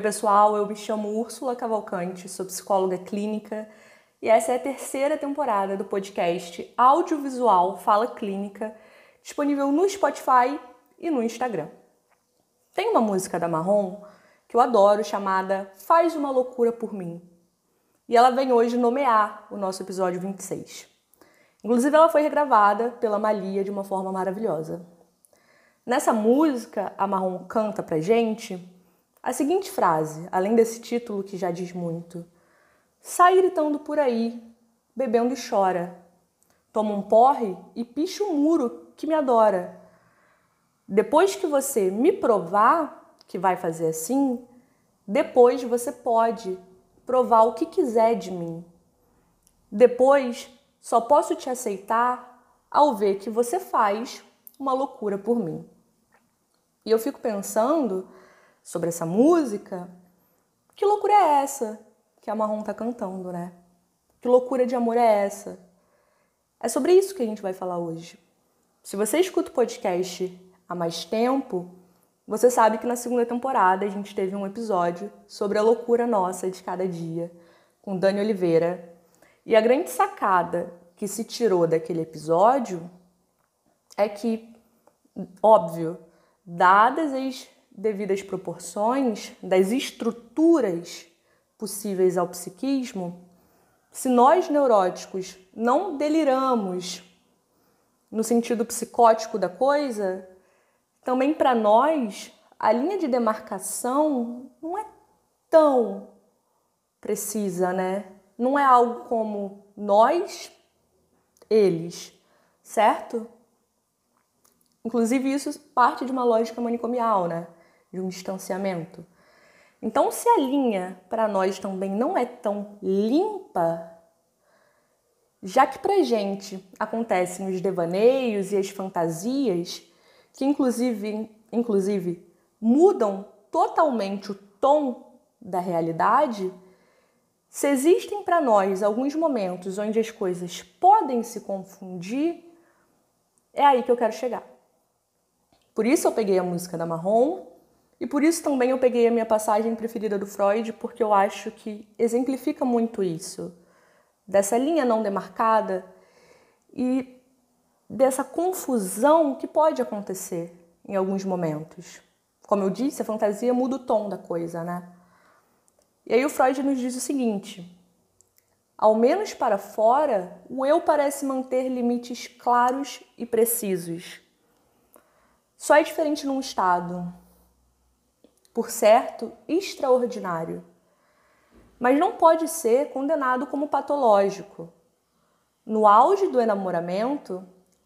Oi, pessoal, eu me chamo Úrsula Cavalcante, sou psicóloga clínica e essa é a terceira temporada do podcast audiovisual Fala Clínica, disponível no Spotify e no Instagram. Tem uma música da Marrom que eu adoro chamada Faz uma Loucura por Mim. E ela vem hoje nomear o nosso episódio 26. Inclusive, ela foi regravada pela Malia de uma forma maravilhosa. Nessa música, a Marrom canta pra gente a seguinte frase, além desse título que já diz muito: Sai gritando por aí, bebendo e chora. Toma um porre e picha o muro que me adora. Depois que você me provar que vai fazer assim, depois você pode provar o que quiser de mim. Depois só posso te aceitar ao ver que você faz uma loucura por mim. E eu fico pensando sobre essa música, que loucura é essa que a Marrom tá cantando, né? Que loucura de amor é essa? É sobre isso que a gente vai falar hoje. Se você escuta o podcast há mais tempo, você sabe que na segunda temporada a gente teve um episódio sobre a loucura nossa de cada dia, com Dani Oliveira. E a grande sacada que se tirou daquele episódio é que, óbvio, dadas as devidas proporções das estruturas possíveis ao psiquismo, se nós neuróticos não deliramos no sentido psicótico da coisa, também para nós a linha de demarcação não é tão precisa, né? Não é algo como nós, eles, certo? Inclusive, isso parte de uma lógica manicomial, né? De um distanciamento. Então, se a linha para nós também não é tão limpa, já que para gente acontecem os devaneios e as fantasias, que inclusive, inclusive mudam totalmente o tom da realidade, se existem para nós alguns momentos onde as coisas podem se confundir, é aí que eu quero chegar. Por isso eu peguei a música da Marrom e por isso também eu peguei a minha passagem preferida do Freud, porque eu acho que exemplifica muito isso, dessa linha não demarcada e dessa confusão que pode acontecer em alguns momentos. Como eu disse, a fantasia muda o tom da coisa, né? E aí o Freud nos diz o seguinte: ao menos para fora, o eu parece manter limites claros e precisos. Só é diferente num estado, por certo, extraordinário, mas não pode ser condenado como patológico. No auge do enamoramento,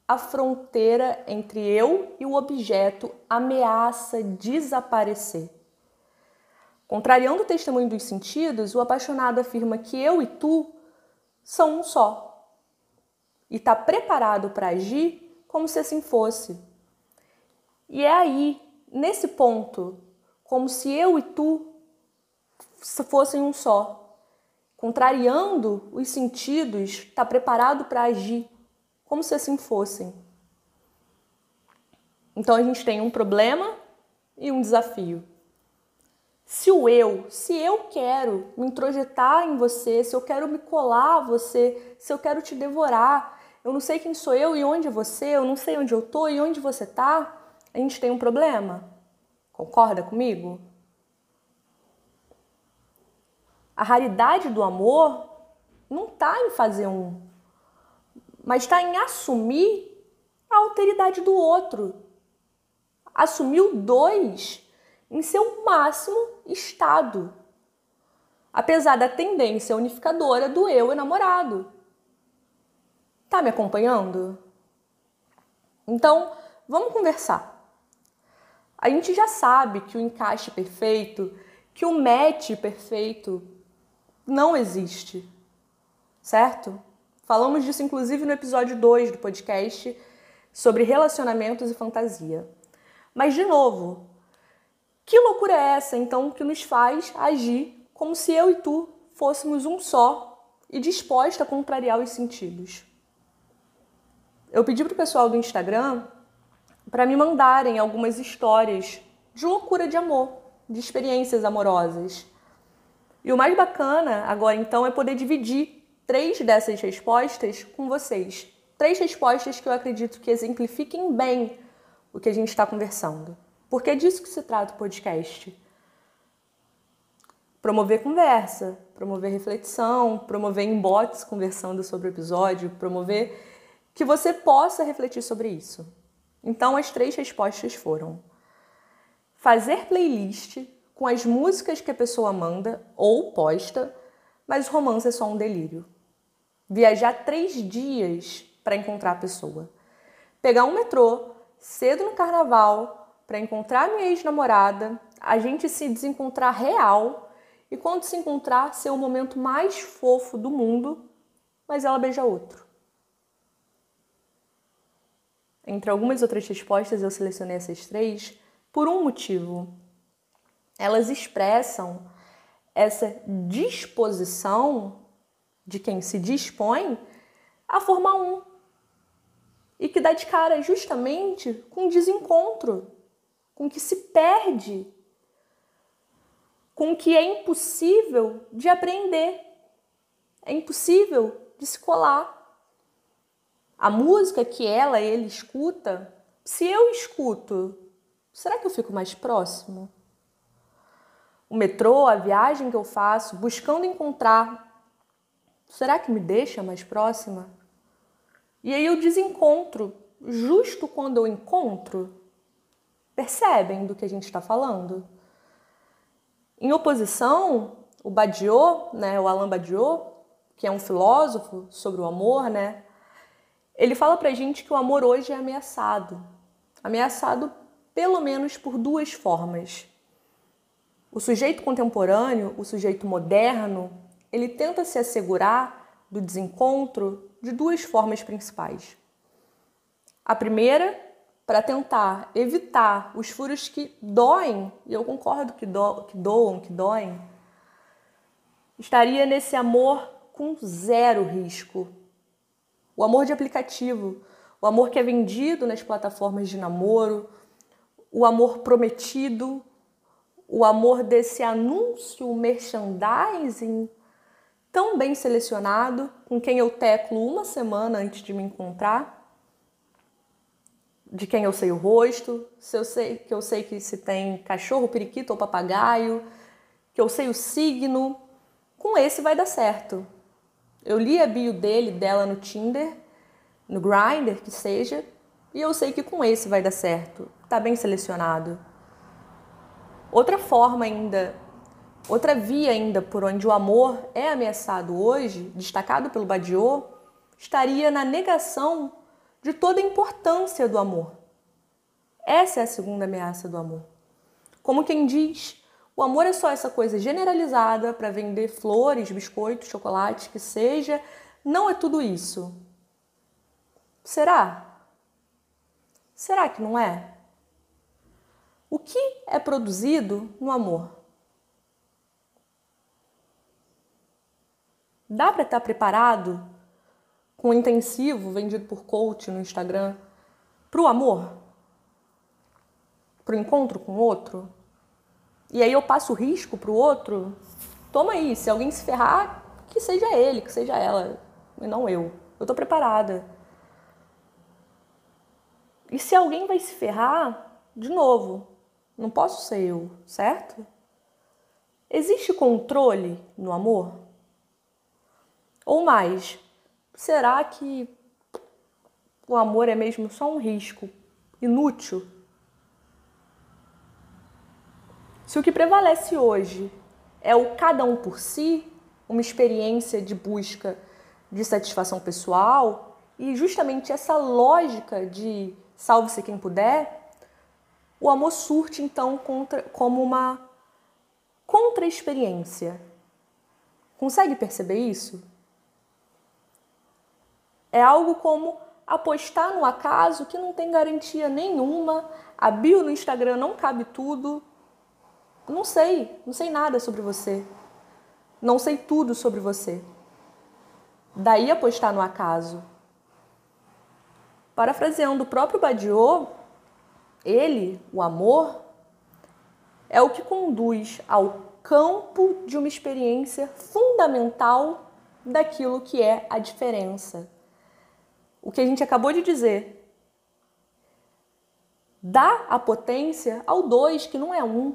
a fronteira entre eu e o objeto ameaça desaparecer. Contrariando o testemunho dos sentidos, o apaixonado afirma que eu e tu são um só e está preparado para agir como se assim fosse. E é aí, nesse ponto, como se eu e tu fossem um só, contrariando os sentidos, está preparado para agir, como se assim fossem. Então a gente tem um problema e um desafio. Se o eu, se eu quero me introjetar em você, se eu quero me colar a você, se eu quero te devorar, eu não sei quem sou eu e onde é você, eu não sei onde eu tô e onde você tá, a gente tem um problema. Concorda comigo? A raridade do amor não está em fazer um, mas está em assumir a alteridade do outro. Assumir o dois em seu máximo estado. Apesar da tendência unificadora do eu enamorado. Tá me acompanhando? Então, vamos conversar. A gente já sabe que o encaixe perfeito, que o match perfeito não existe, certo? Falamos disso inclusive no episódio 2 do podcast sobre relacionamentos e fantasia. Mas, de novo, que loucura é essa então que nos faz agir como se eu e tu fôssemos um só e disposta a contrariar os sentidos? Eu pedi pro pessoal do Instagram para me mandarem algumas histórias de loucura de amor de experiências amorosas. E o mais bacana agora então é poder dividir três dessas respostas com vocês. Três respostas que eu acredito que exemplifiquem bem o que a gente está conversando. Porque é disso que se trata o podcast. Promover conversa, promover reflexão, promover embotes conversando sobre o episódio, promover que você possa refletir sobre isso. Então, as três respostas foram: fazer playlist com as músicas que a pessoa manda ou posta, mas o romance é só um delírio. Viajar três dias para encontrar a pessoa. Pegar um metrô cedo no carnaval para encontrar minha ex-namorada, a gente se desencontrar real e quando se encontrar ser o momento mais fofo do mundo, mas ela beija outro. Entre algumas outras respostas, eu selecionei essas três por um motivo. Elas expressam essa disposição de quem se dispõe a formar um. E que dá de cara justamente com desencontro, com que se perde, com que é impossível de aprender, é impossível de se colar. A música que ela, ele escuta, se eu escuto será que eu fico mais próximo? O metrô, a viagem que eu faço, buscando encontrar, será que me deixa mais próxima? E aí eu desencontro, justo quando eu encontro, percebem do que a gente está falando? Em oposição, o Badiou, né, o Alain Badiou, que é um filósofo sobre o amor, né, ele fala pra gente que o amor hoje é ameaçado. Ameaçado pelo menos por duas formas. O sujeito contemporâneo, o sujeito moderno, ele tenta se assegurar do desencontro de duas formas principais. A primeira, para tentar evitar os furos que doem, e eu concordo que, do, que doam, que doem, estaria nesse amor com zero risco. O amor de aplicativo, o amor que é vendido nas plataformas de namoro, o amor prometido, o amor desse anúncio merchandising tão bem selecionado, com quem eu teclo uma semana antes de me encontrar, de quem eu sei o rosto, se eu sei que eu sei que se tem cachorro, periquito ou papagaio, que eu sei o signo, com esse vai dar certo. Eu li a bio dele, dela no Tinder, no Grindr, que seja, e eu sei que com esse vai dar certo. Tá bem selecionado. Outra forma ainda, outra via ainda por onde o amor é ameaçado hoje, destacado pelo Badiou, estaria na negação de toda a importância do amor. Essa é a segunda ameaça do amor. Como quem diz, o amor é só essa coisa generalizada para vender flores, biscoitos, chocolate, que seja, não é tudo isso. Será? Será que não é? O que é produzido no amor? Dá para estar preparado com um intensivo vendido por coach no Instagram para o amor? Para o encontro com o outro? E aí eu passo o risco para o outro? Toma aí, se alguém se ferrar, que seja ele, que seja ela, e não eu. Eu estou preparada. E se alguém vai se ferrar, de novo, não posso ser eu, certo? Existe controle no amor? Ou mais, será que o amor é mesmo só um risco inútil? Se o que prevalece hoje é o cada um por si, uma experiência de busca de satisfação pessoal e justamente essa lógica de salve-se quem puder, o amor surte então contra, como uma contra-experiência. Consegue perceber isso? É algo como apostar no acaso que não tem garantia nenhuma, a bio no Instagram não cabe tudo. Não sei, não sei nada sobre você. Não sei tudo sobre você. Daí apostar no acaso. Parafraseando o próprio Badiou, ele, o amor, é o que conduz ao campo de uma experiência fundamental daquilo que é a diferença. O que a gente acabou de dizer. Dá a potência ao dois, que não é um.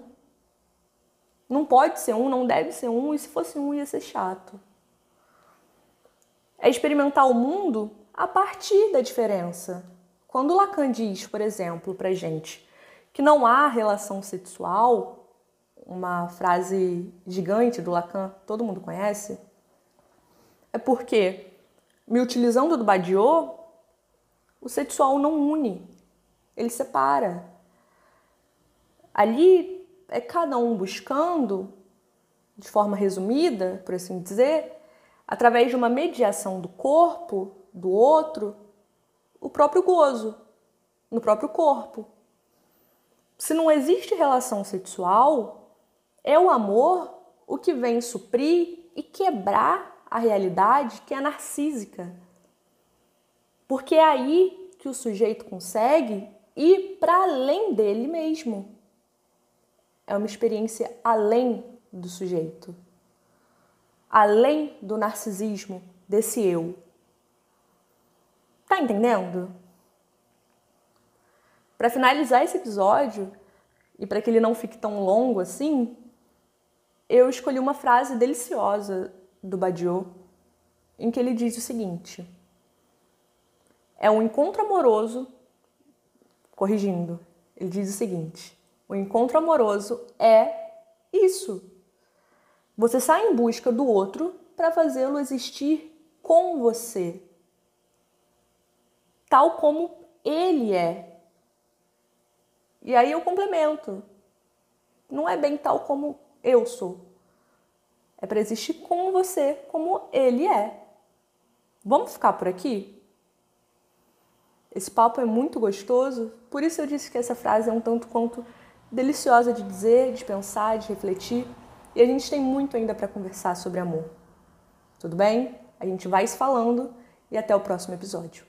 Não pode ser um, não deve ser um, e se fosse um ia ser chato. É experimentar o mundo a partir da diferença. Quando Lacan diz, por exemplo, para gente que não há relação sexual, uma frase gigante do Lacan, todo mundo conhece, é porque, me utilizando do Badiou, o sexual não une, ele separa. Ali é cada um buscando, de forma resumida, por assim dizer, através de uma mediação do corpo, do outro, o próprio gozo, no próprio corpo. Se não existe relação sexual, é o amor o que vem suprir e quebrar a realidade que é narcísica. Porque é aí que o sujeito consegue ir para além dele mesmo. É uma experiência além do sujeito, além do narcisismo desse eu. Tá entendendo? Para finalizar esse episódio, e para que ele não fique tão longo assim, eu escolhi uma frase deliciosa do Badiou, em que ele diz o seguinte: É um encontro amoroso, corrigindo, ele diz o seguinte: o encontro amoroso é isso. Você sai em busca do outro para fazê-lo existir com você, tal como ele é. E aí eu complemento. Não é bem tal como eu sou. É para existir com você como ele é. Vamos ficar por aqui? Esse papo é muito gostoso, por isso eu disse que essa frase é um tanto quanto deliciosa de dizer, de pensar, de refletir, e a gente tem muito ainda para conversar sobre amor. Tudo bem? A gente vai se falando e até o próximo episódio.